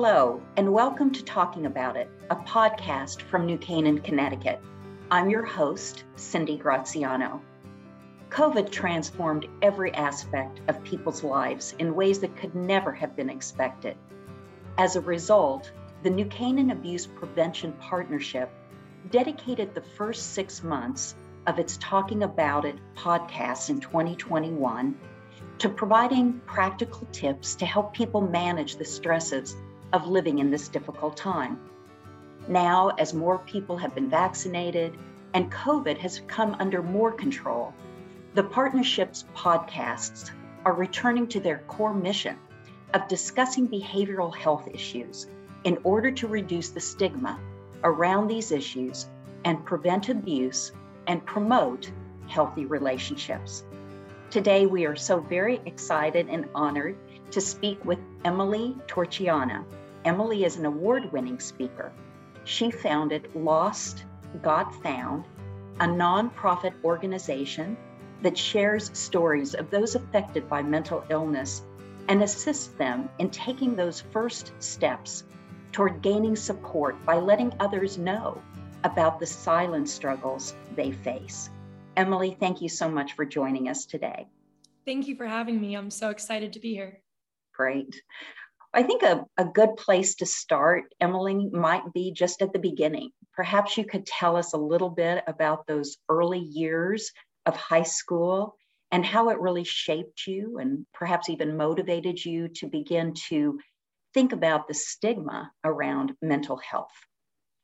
Hello, and welcome to Talking About It, a podcast from New Canaan, Connecticut. I'm your host, Cindy Graziano. COVID transformed every aspect of people's lives in ways that could never have been expected. As a result, the New Canaan Abuse Prevention Partnership dedicated the first six months of its Talking About It podcast in 2021 to providing practical tips to help people manage the stresses of living in this difficult time. Now, as more people have been vaccinated and COVID has come under more control, the partnership's podcasts are returning to their core mission of discussing behavioral health issues in order to reduce the stigma around these issues and prevent abuse and promote healthy relationships. Today, we are so very excited and honored to speak with Emily Torchiana. Emily is an award winning speaker. She founded Lost Got Found, a nonprofit organization that shares stories of those affected by mental illness and assists them in taking those first steps toward gaining support by letting others know about the silent struggles they face. Emily, thank you so much for joining us today. Thank you for having me. I'm so excited to be here. Great. I think a, a good place to start, Emily, might be just at the beginning. Perhaps you could tell us a little bit about those early years of high school and how it really shaped you and perhaps even motivated you to begin to think about the stigma around mental health.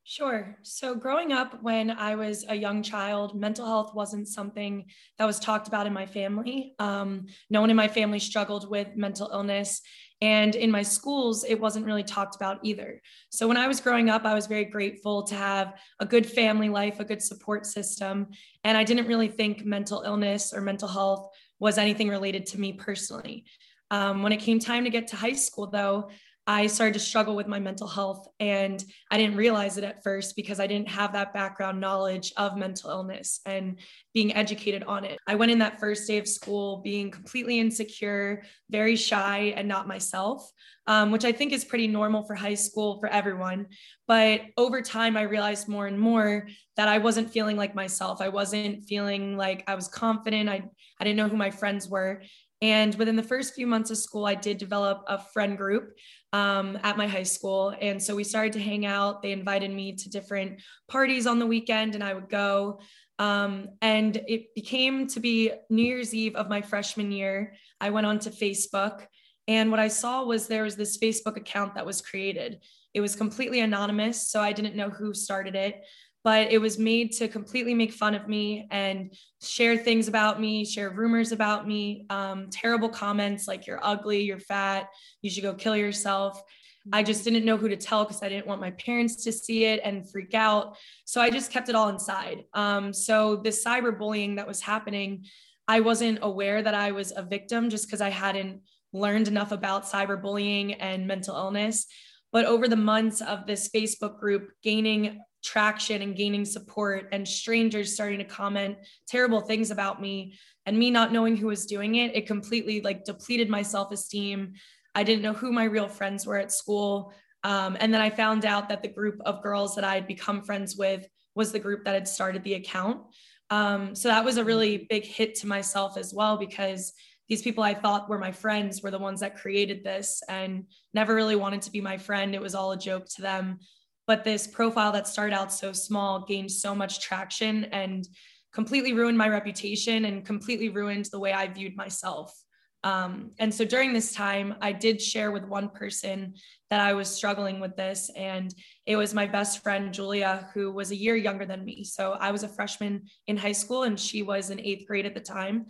Sure. So, growing up when I was a young child, mental health wasn't something that was talked about in my family. Um, no one in my family struggled with mental illness. And in my schools, it wasn't really talked about either. So, when I was growing up, I was very grateful to have a good family life, a good support system. And I didn't really think mental illness or mental health was anything related to me personally. Um, when it came time to get to high school, though, I started to struggle with my mental health. And I didn't realize it at first because I didn't have that background knowledge of mental illness and being educated on it. I went in that first day of school being completely insecure, very shy, and not myself, um, which I think is pretty normal for high school for everyone. But over time, I realized more and more that I wasn't feeling like myself. I wasn't feeling like I was confident. I, I didn't know who my friends were. And within the first few months of school, I did develop a friend group um, at my high school. And so we started to hang out. They invited me to different parties on the weekend, and I would go. Um, and it became to be New Year's Eve of my freshman year. I went onto Facebook, and what I saw was there was this Facebook account that was created. It was completely anonymous, so I didn't know who started it but it was made to completely make fun of me and share things about me, share rumors about me, um, terrible comments like you're ugly, you're fat, you should go kill yourself. I just mm-hmm. didn't know who to tell because I didn't want my parents to see it and freak out. So I just kept it all inside. Um, so the cyberbullying that was happening, I wasn't aware that I was a victim just because I hadn't learned enough about cyberbullying and mental illness. But over the months of this Facebook group gaining traction and gaining support and strangers starting to comment terrible things about me and me not knowing who was doing it it completely like depleted my self-esteem. I didn't know who my real friends were at school. Um, and then i found out that the group of girls that i had become friends with was the group that had started the account. Um, so that was a really big hit to myself as well because these people I thought were my friends were the ones that created this and never really wanted to be my friend. It was all a joke to them but this profile that started out so small gained so much traction and completely ruined my reputation and completely ruined the way I viewed myself. Um, and so during this time, I did share with one person that I was struggling with this, and it was my best friend, Julia, who was a year younger than me. So I was a freshman in high school, and she was in eighth grade at the time.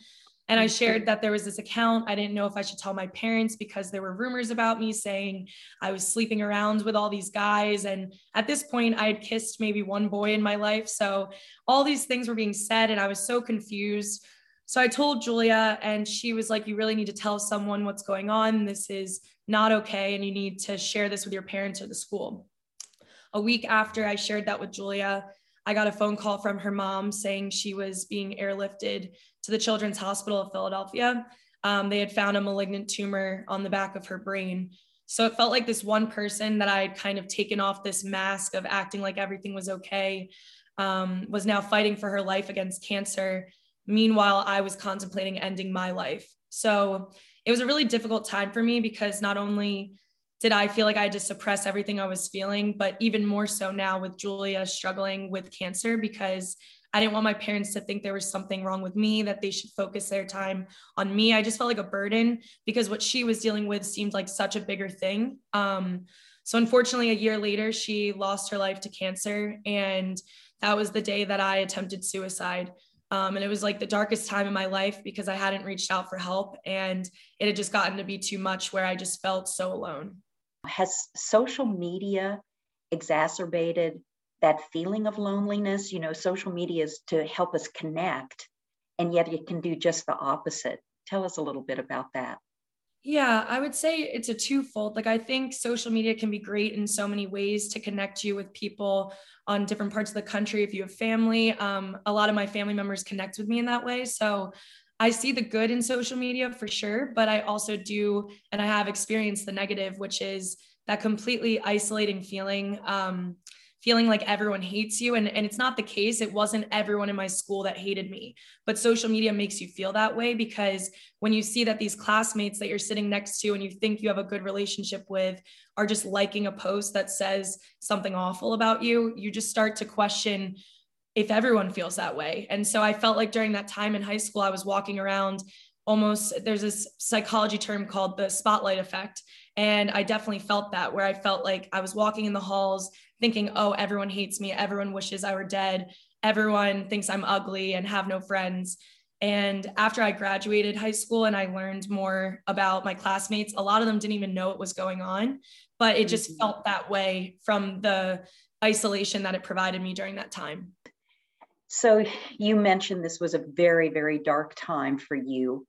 And I mm. shared that there was this account. I didn't know if I should tell my parents because there were rumors about me saying I was sleeping around with all these guys. And at this point, I had kissed maybe one boy in my life. So all these things were being said, and I was so confused. So I told Julia, and she was like, You really need to tell someone what's going on. This is not okay. And you need to share this with your parents or the school. A week after I shared that with Julia, I got a phone call from her mom saying she was being airlifted to the Children's Hospital of Philadelphia. Um, they had found a malignant tumor on the back of her brain. So it felt like this one person that I had kind of taken off this mask of acting like everything was okay um, was now fighting for her life against cancer. Meanwhile, I was contemplating ending my life. So it was a really difficult time for me because not only did I feel like I had to suppress everything I was feeling, but even more so now with Julia struggling with cancer because I didn't want my parents to think there was something wrong with me, that they should focus their time on me. I just felt like a burden because what she was dealing with seemed like such a bigger thing. Um, so, unfortunately, a year later, she lost her life to cancer. And that was the day that I attempted suicide. Um, and it was like the darkest time in my life because I hadn't reached out for help and it had just gotten to be too much where I just felt so alone. Has social media exacerbated that feeling of loneliness? You know, social media is to help us connect, and yet it can do just the opposite. Tell us a little bit about that. Yeah, I would say it's a twofold. Like, I think social media can be great in so many ways to connect you with people on different parts of the country. If you have family, um, a lot of my family members connect with me in that way. So I see the good in social media for sure, but I also do, and I have experienced the negative, which is that completely isolating feeling. Um, feeling like everyone hates you. And, and it's not the case. It wasn't everyone in my school that hated me. But social media makes you feel that way because when you see that these classmates that you're sitting next to and you think you have a good relationship with are just liking a post that says something awful about you, you just start to question if everyone feels that way. And so I felt like during that time in high school, I was walking around almost, there's this psychology term called the spotlight effect. And I definitely felt that where I felt like I was walking in the halls thinking, oh, everyone hates me. Everyone wishes I were dead. Everyone thinks I'm ugly and have no friends. And after I graduated high school and I learned more about my classmates, a lot of them didn't even know what was going on, but it just mm-hmm. felt that way from the isolation that it provided me during that time. So, you mentioned this was a very, very dark time for you.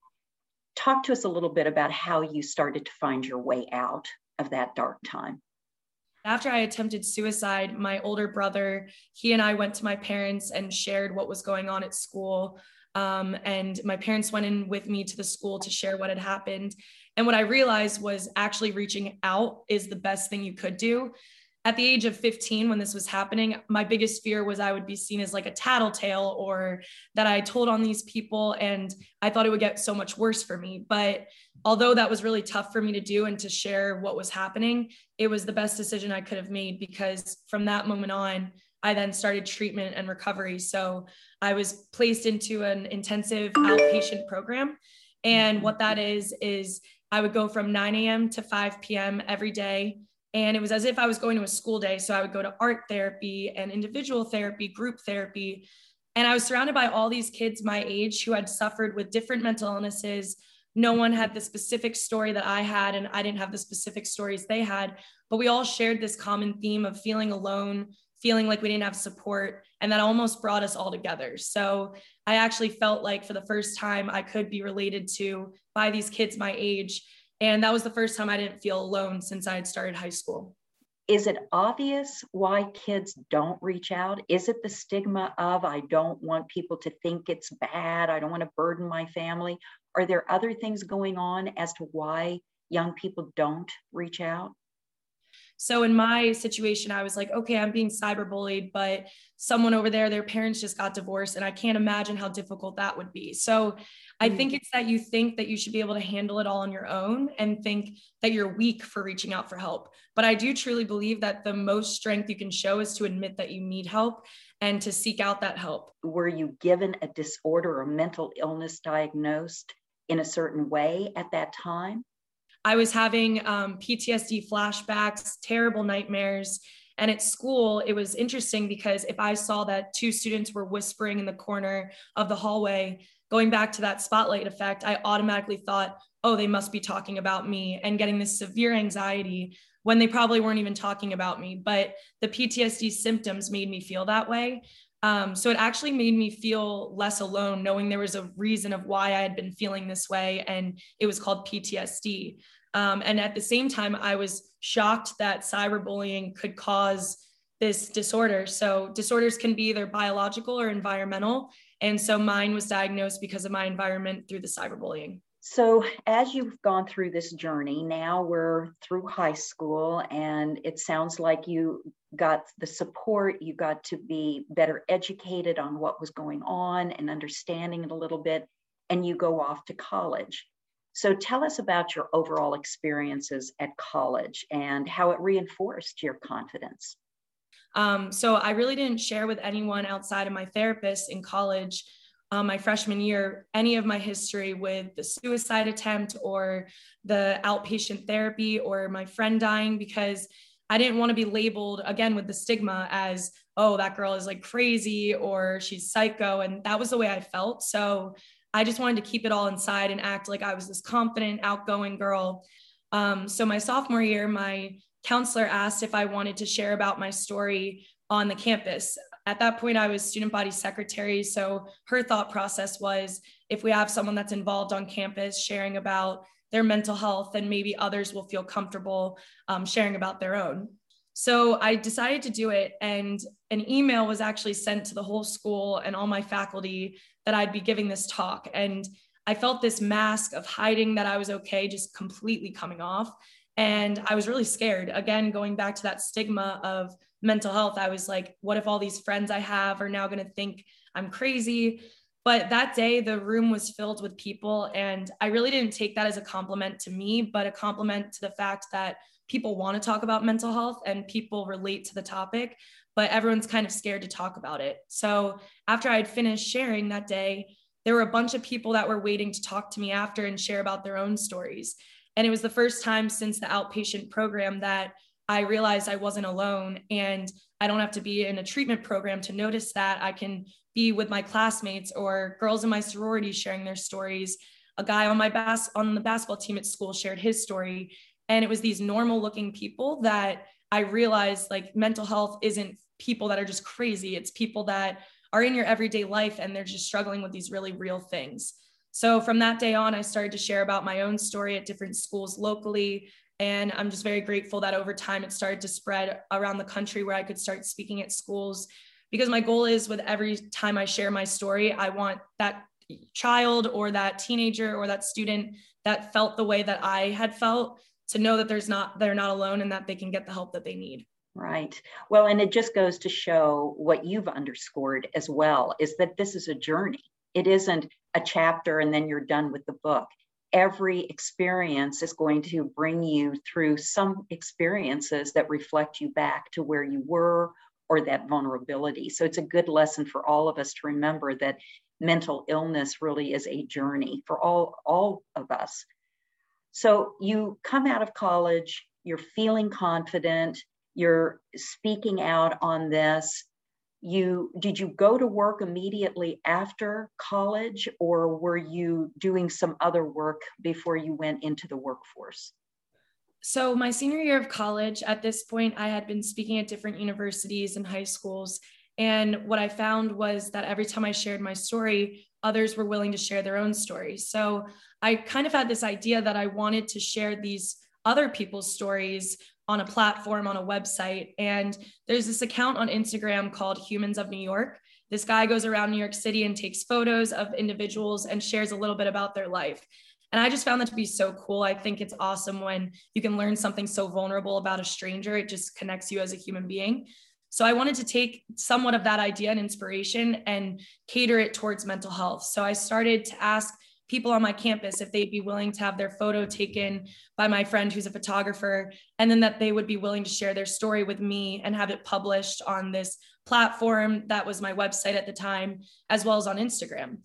Talk to us a little bit about how you started to find your way out of that dark time. After I attempted suicide, my older brother, he and I went to my parents and shared what was going on at school. Um, and my parents went in with me to the school to share what had happened. And what I realized was actually reaching out is the best thing you could do at the age of 15 when this was happening my biggest fear was i would be seen as like a tattletale or that i told on these people and i thought it would get so much worse for me but although that was really tough for me to do and to share what was happening it was the best decision i could have made because from that moment on i then started treatment and recovery so i was placed into an intensive outpatient program and what that is is i would go from 9 a.m to 5 p.m every day and it was as if I was going to a school day. So I would go to art therapy and individual therapy, group therapy. And I was surrounded by all these kids my age who had suffered with different mental illnesses. No one had the specific story that I had, and I didn't have the specific stories they had. But we all shared this common theme of feeling alone, feeling like we didn't have support. And that almost brought us all together. So I actually felt like for the first time I could be related to by these kids my age and that was the first time I didn't feel alone since I had started high school. Is it obvious why kids don't reach out? Is it the stigma of I don't want people to think it's bad? I don't want to burden my family? Are there other things going on as to why young people don't reach out? So in my situation, I was like, okay, I'm being cyberbullied, but someone over there, their parents just got divorced, and I can't imagine how difficult that would be. So I think mm. it's that you think that you should be able to handle it all on your own and think that you're weak for reaching out for help. But I do truly believe that the most strength you can show is to admit that you need help and to seek out that help. Were you given a disorder or mental illness diagnosed in a certain way at that time? I was having um, PTSD flashbacks, terrible nightmares. And at school, it was interesting because if I saw that two students were whispering in the corner of the hallway, going back to that spotlight effect, I automatically thought, oh, they must be talking about me and getting this severe anxiety when they probably weren't even talking about me. But the PTSD symptoms made me feel that way. Um, so it actually made me feel less alone, knowing there was a reason of why I had been feeling this way, and it was called PTSD. Um, and at the same time, I was shocked that cyberbullying could cause this disorder. So disorders can be either biological or environmental. And so mine was diagnosed because of my environment through the cyberbullying. So, as you've gone through this journey, now we're through high school, and it sounds like you got the support, you got to be better educated on what was going on and understanding it a little bit, and you go off to college. So, tell us about your overall experiences at college and how it reinforced your confidence. Um, so, I really didn't share with anyone outside of my therapist in college um, my freshman year any of my history with the suicide attempt or the outpatient therapy or my friend dying because I didn't want to be labeled again with the stigma as, oh, that girl is like crazy or she's psycho. And that was the way I felt. So I just wanted to keep it all inside and act like I was this confident, outgoing girl. Um, so my sophomore year, my counselor asked if I wanted to share about my story on the campus at that point i was student body secretary. So her thought process was if we have someone that's involved on campus sharing about their mental health then maybe others will feel comfortable um, sharing about their own. So i decided to do it and an email was actually sent to the whole school and all my faculty that i'd be giving this talk. And i felt this mask of hiding that i was okay just completely coming off. And i was really scared. Again going back to that stigma of mental health, I was like, what if all these friends I have are now going to think I'm crazy? But that day, the room was filled with people. And I really didn't take that as a compliment to me, but a compliment to the fact that people want to talk about mental health and people relate to the topic, but everyone's kind of scared to talk about it. So after I'd finished sharing that day, there were a bunch of people that were waiting to talk to me after and share about their own stories. And it was the first time since the outpatient program that I realized I wasn't alone and I don't have to be in a treatment program to notice that. I can be with my classmates or girls in my sorority sharing their stories. A guy on my bas- on the basketball team at school shared his story and it was these normal looking people that I realized like mental health isn't people that are just crazy. It's people that are in your everyday life and they're just struggling with these really real things. So from that day on, I started to share about my own story at different schools locally, and I'm just very grateful that over time it started to spread around the country where I could start speaking at schools. Because my goal is with every time I share my story, I want that child or that teenager or that student that felt the way that I had felt to know that there's not they're not alone and that they can get the help that they need. Right. Well, and it just goes to show what you've underscored as well is that this is a journey. It isn't a chapter and then you're done with the book every experience is going to bring you through some experiences that reflect you back to where you were or that vulnerability. So it's a good lesson for all of us to remember that mental illness really is a journey for all all of us. So you come out of college, you're feeling confident, you're speaking out on this you did you go to work immediately after college or were you doing some other work before you went into the workforce? So my senior year of college at this point i had been speaking at different universities and high schools. And what i found was that every time i shared my story others were willing to share their own stories so i kind of had this idea that i wanted to share these other people's stories on a platform on a website. And there's this account on instagram called humans of new york. This guy goes around new york city and takes photos of individuals and shares a little bit about their life. And i just found that to be so cool. I think it's awesome when you can learn something so vulnerable about a stranger. It just connects you as a human being. So i wanted to take somewhat of that idea and inspiration and cater it towards mental health. So i started to ask people on my campus if they'd be willing to have their photo taken by my friend who's a photographer and then that they would be willing to share their story with me and have it published on this platform that was my website at the time as well as on Instagram.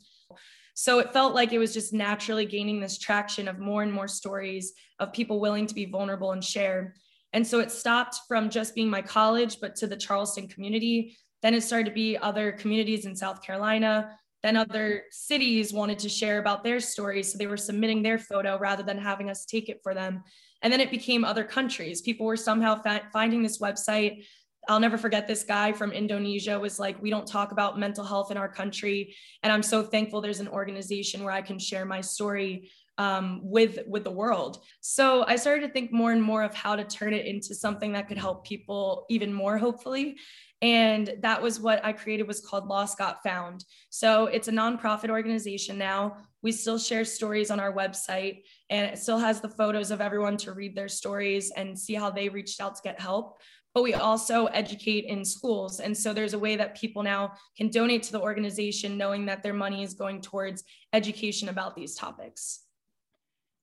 So it felt like it was just naturally gaining this traction of more and more stories of people willing to be vulnerable and share. And so it stopped from just being my college, but to the Charleston community. Then it started to be other communities in South Carolina, then other cities wanted to share about their stories. So they were submitting their photo rather than having us take it for them. And then it became other countries. People were somehow fa- finding this website. I'll never forget this guy from Indonesia was like, We don't talk about mental health in our country. And I'm so thankful there's an organization where I can share my story um, with with the world. So I started to think more and more of how to turn it into something that could help people even more, hopefully. And that was what I created was called Lost Got Found. So it's a nonprofit organization now. We still share stories on our website and it still has the photos of everyone to read their stories and see how they reached out to get help but we also educate in schools. And so there's a way that people now can donate to the organization knowing that their money is going towards education about these topics.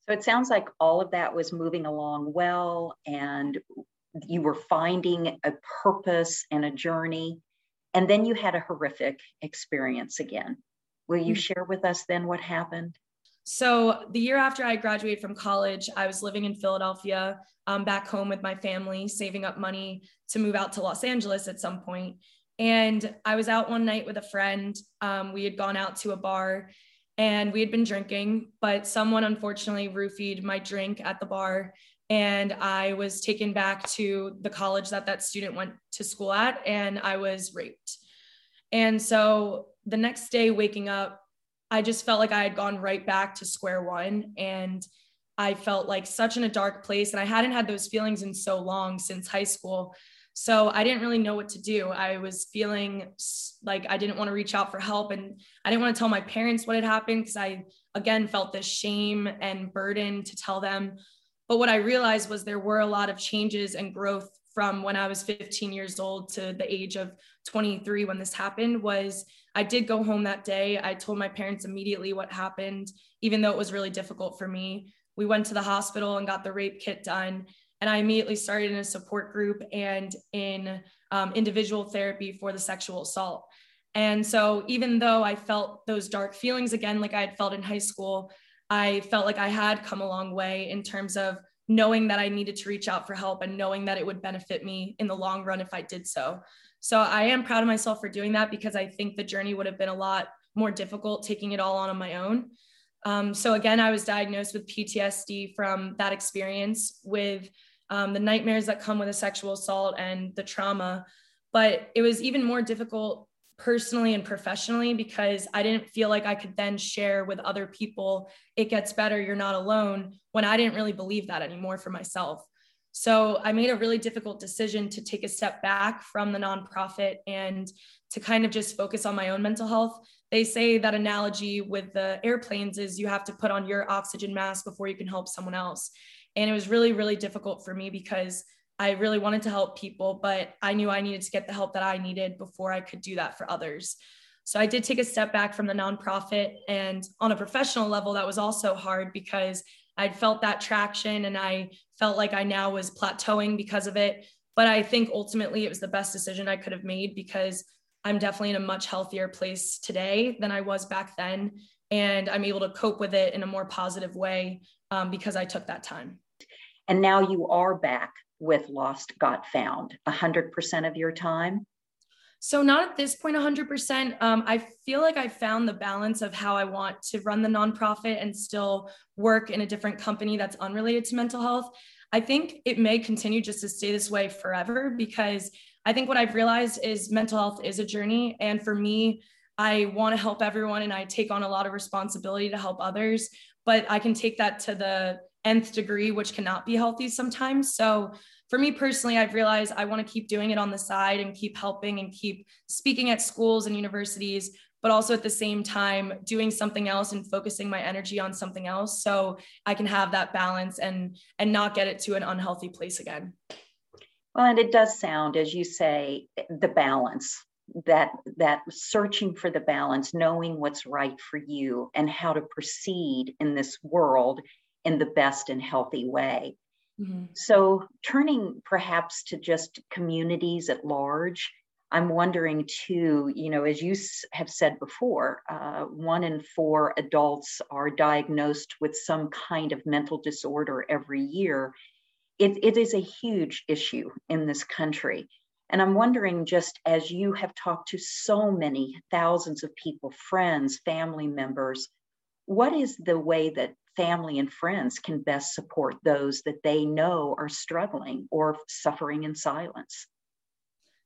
So it sounds like all of that was moving along well and you were finding a purpose and a journey. And then you had a horrific experience again. Will you mm-hmm. share with us then what happened? So, the year after I graduated from college, I was living in Philadelphia, um, back home with my family, saving up money to move out to Los Angeles at some point. And I was out one night with a friend. Um, we had gone out to a bar and we had been drinking, but someone unfortunately roofied my drink at the bar. And I was taken back to the college that that student went to school at, and I was raped. And so the next day, waking up, I just felt like I had gone right back to square one and I felt like such in a dark place and I hadn't had those feelings in so long since high school. So I didn't really know what to do. I was feeling like I didn't want to reach out for help and I didn't want to tell my parents what had happened because I again felt this shame and burden to tell them. But what I realized was there were a lot of changes and growth from when I was 15 years old to the age of 23 when this happened was I did go home that day. I told my parents immediately what happened, even though it was really difficult for me. We went to the hospital and got the rape kit done. And I immediately started in a support group and in um, individual therapy for the sexual assault. And so, even though I felt those dark feelings again, like I had felt in high school, I felt like I had come a long way in terms of knowing that I needed to reach out for help and knowing that it would benefit me in the long run if I did so. So I am proud of myself for doing that because I think the journey would have been a lot more difficult taking it all on on my own. Um, so again, I was diagnosed with PTSD from that experience with um, the nightmares that come with a sexual assault and the trauma. But it was even more difficult personally and professionally because I didn't feel like I could then share with other people, it gets better, you're not alone, when I didn't really believe that anymore for myself. So I made a really difficult decision to take a step back from the nonprofit and to kind of just focus on my own mental health. They say that analogy with the airplanes is you have to put on your oxygen mask before you can help someone else. And it was really, really difficult for me because I really wanted to help people, but I knew I needed to get the help that I needed before I could do that for others. So I did take a step back from the nonprofit. And on a professional level, that was also hard because I'd felt that traction and I felt like I now was plateauing because of it. But I think ultimately it was the best decision I could have made because I'm definitely in a much healthier place today than I was back then. And I'm able to cope with it in a more positive way um, because I took that time. And now you are back with Lost Got Found 100% of your time? So, not at this point 100%. Um, I feel like I found the balance of how I want to run the nonprofit and still work in a different company that's unrelated to mental health. I think it may continue just to stay this way forever because I think what I've realized is mental health is a journey. And for me, I want to help everyone and I take on a lot of responsibility to help others, but I can take that to the nth degree, which cannot be healthy sometimes. So for me personally, I've realized I want to keep doing it on the side and keep helping and keep speaking at schools and universities, but also at the same time doing something else and focusing my energy on something else so I can have that balance and and not get it to an unhealthy place again. Well, and it does sound, as you say, the balance that that searching for the balance knowing what's right for you and how to proceed in this world in the best and healthy way Mm-hmm. So, turning perhaps to just communities at large, I'm wondering too, you know, as you have said before, uh, one in four adults are diagnosed with some kind of mental disorder every year. It, it is a huge issue in this country. And I'm wondering, just as you have talked to so many thousands of people, friends, family members, what is the way that family and friends can best support those that they know are struggling or suffering in silence?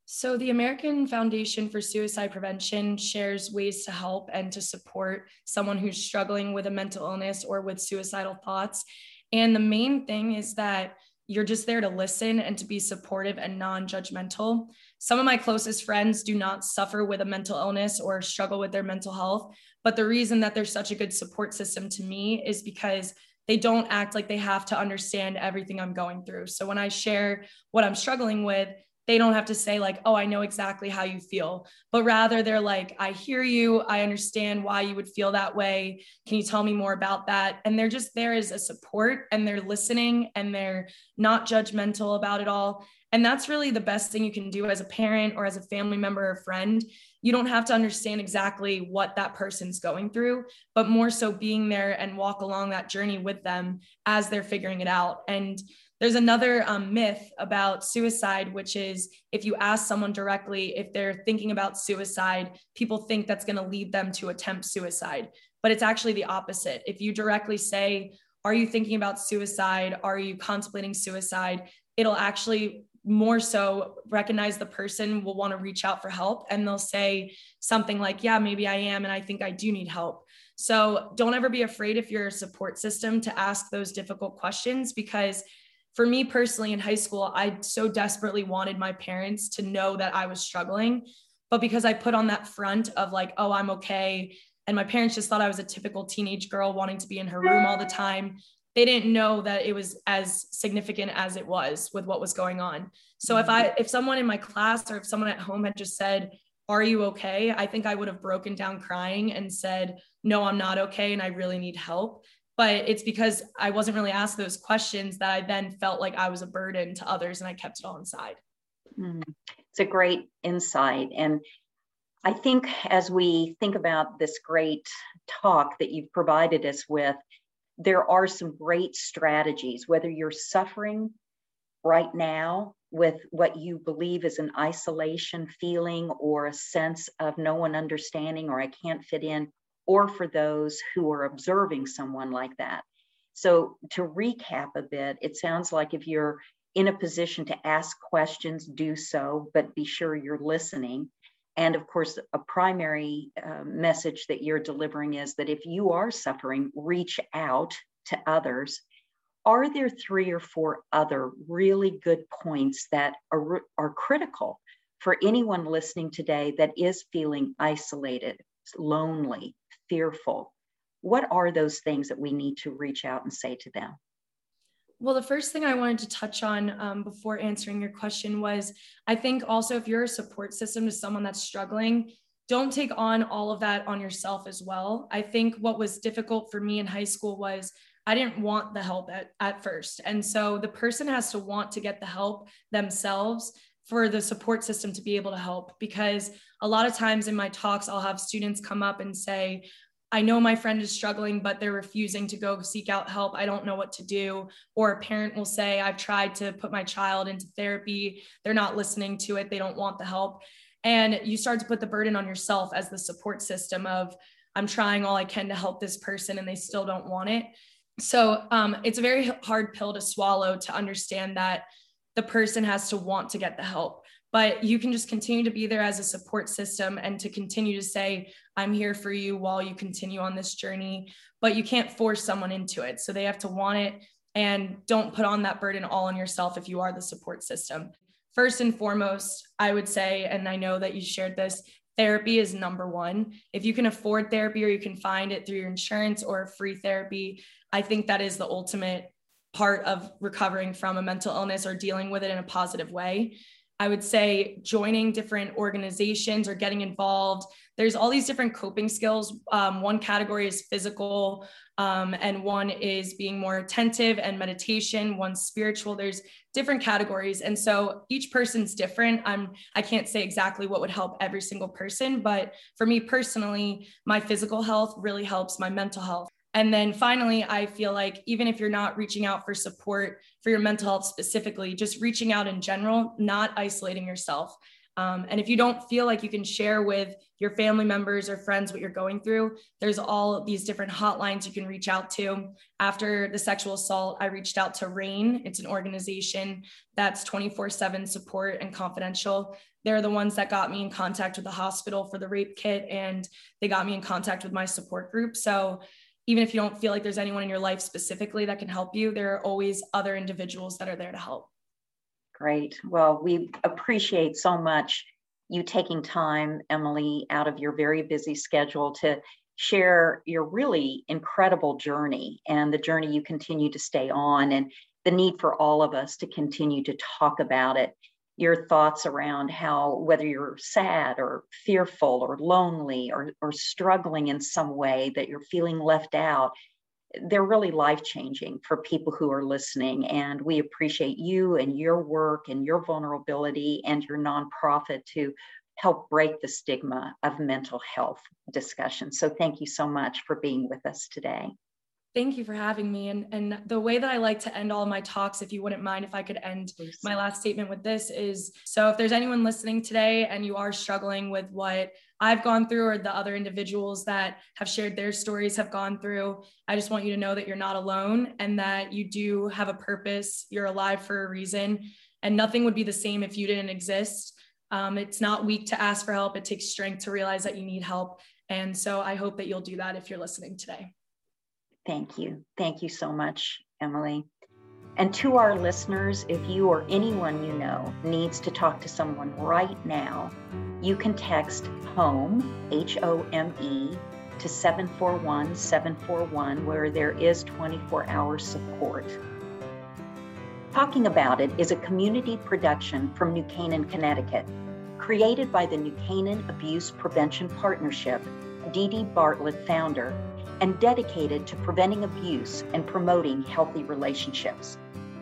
So, the American Foundation for Suicide Prevention shares ways to help and to support someone who's struggling with a mental illness or with suicidal thoughts. And the main thing is that you're just there to listen and to be supportive and non judgmental. Some of my closest friends do not suffer with a mental illness or struggle with their mental health. But the reason that there's such a good support system to me is because they don't act like they have to understand everything I'm going through. So when I share what I'm struggling with, they don't have to say like oh i know exactly how you feel but rather they're like i hear you. I understand why you would feel that way. Can you tell me more about that? And they're just there as a support and they're listening and they're not judgmental about it all. And that's really the best thing you can do as a parent or as a family member or friend. You don't have to understand exactly what that person's going through but more so being there and walk along that journey with them as they're figuring it out. And there's another um, myth about suicide, which is if you ask someone directly if they're thinking about suicide, people think that's going to lead them to attempt suicide. But it's actually the opposite. If you directly say, Are you thinking about suicide? Are you contemplating suicide? It'll actually more so recognize the person will want to reach out for help and they'll say something like, Yeah, maybe I am. And I think I do need help. So don't ever be afraid if you're a support system to ask those difficult questions because for me personally in high school, I so desperately wanted my parents to know that I was struggling. But because I put on that front of like, oh, I'm okay. And my parents just thought I was a typical teenage girl wanting to be in her room all the time. They didn't know that it was as significant as it was with what was going on. So if I if someone in my class or if someone at home had just said, "Are you okay?" I think I would have broken down crying and said, "No, I'm not okay and I really need help." But it's because I wasn't really asked those questions that I then felt like I was a burden to others and I kept it all inside. Mm, it's a great insight. And I think as we think about this great talk that you've provided us with, there are some great strategies, whether you're suffering right now with what you believe is an isolation feeling or a sense of no one understanding or I can't fit in, or for those who are observing someone like that. So, to recap a bit, it sounds like if you're in a position to ask questions, do so, but be sure you're listening. And of course, a primary uh, message that you're delivering is that if you are suffering, reach out to others. Are there three or four other really good points that are, are critical for anyone listening today that is feeling isolated, lonely, fearful, what are those things that we need to reach out and say to them? Well, the first thing I wanted to touch on um, before answering your question was I think also if you're a support system to someone that's struggling, don't take on all of that on yourself as well. I think what was difficult for me in high school was I didn't want the help at, at first. And so the person has to want to get the help themselves for the support system to be able to help because a lot of times in my talks i'll have students come up and say i know my friend is struggling but they're refusing to go seek out help. I don't know what to do. Or a parent will say i've tried to put my child into therapy. They're not listening to it. They don't want the help. And you start to put the burden on yourself as the support system of i'm trying all i can to help this person and they still don't want it. So um, it's a very hard pill to swallow to understand that the person has to want to get the help. But you can just continue to be there as a support system and to continue to say i'm here for you while you continue on this journey. But you can't force someone into it. So they have to want it and don't put on that burden all on yourself if you are the support system. First and foremost i would say and i know that you shared this therapy is number one. If you can afford therapy or you can find it through your insurance or free therapy i think that is the ultimate part of recovering from a mental illness or dealing with it in a positive way. I would say joining different organizations or getting involved. There's all these different coping skills. Um, one category is physical, um, and one is being more attentive and meditation. One spiritual. There's different categories, and so each person's different. I'm I can't say exactly what would help every single person, but for me personally, my physical health really helps my mental health. And then finally, I feel like even if you're not reaching out for support for your mental health specifically, just reaching out in general, not isolating yourself. Um, and if you don't feel like you can share with your family members or friends what you're going through, there's all these different hotlines you can reach out to. After the sexual assault, I reached out to RAINN. It's an organization that's 24 7 support and confidential. they're the ones that got me in contact with the hospital for the rape kit and they got me in contact with my support group. So even if you don't feel like there's anyone in your life specifically that can help you, there are always other individuals that are there to help. Great. Well, we appreciate so much you taking time, Emily, out of your very busy schedule to share your really incredible journey and the journey you continue to stay on and the need for all of us to continue to talk about it your thoughts around how whether you're sad or fearful or lonely or, or struggling in some way that you're feeling left out they're really life changing for people who are listening. And we appreciate you and your work and your vulnerability and your nonprofit to help break the stigma of mental health discussion. So thank you so much for being with us today Thank you for having me. And, and the way that I like to end all my talks, if you wouldn't mind if I could end Please. my last statement with this, is so if there's anyone listening today and you are struggling with what I've gone through or the other individuals that have shared their stories have gone through, I just want you to know that you're not alone and that you do have a purpose. You're alive for a reason. And nothing would be the same if you didn't exist. Um, it's not weak to ask for help, it takes strength to realize that you need help. And so I hope that you'll do that if you're listening today. Thank you. Thank you so much, Emily. And to our listeners, if you or anyone you know needs to talk to someone right now, you can text HOME, H O M E, to 741 741, where there is 24 hour support. Talking About It is a community production from New Canaan, Connecticut, created by the New Canaan Abuse Prevention Partnership, Dee Dee Bartlett founder, and dedicated to preventing abuse and promoting healthy relationships.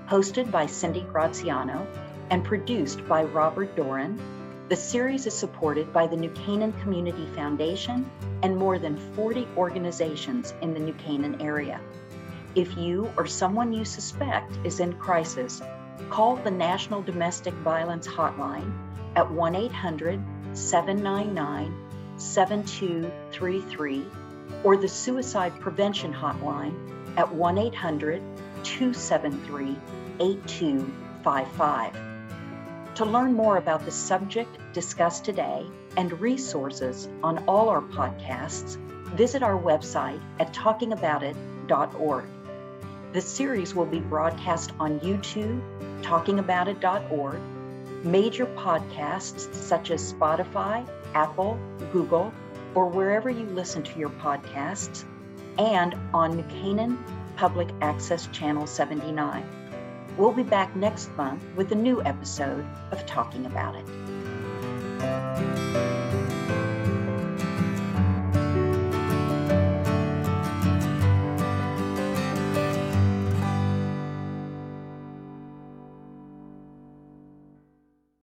Hosted by Cindy Graziano and produced by Robert Doran, the series is supported by the New Canaan Community Foundation and more than 40 organizations in the New Canaan area. If you or someone you suspect is in crisis, call the National Domestic Violence Hotline at 1 800 799 7233 or the Suicide Prevention Hotline at 1 800 273 8255. To learn more about the subject discussed today and resources on all our podcasts, visit our website at talkingaboutit.org. The series will be broadcast on YouTube, talkingaboutit.org, major podcasts such as Spotify, Apple, Google, or wherever you listen to your podcasts, and on New Canaan Public Access Channel 79. We'll be back next month with a new episode of Talking About It.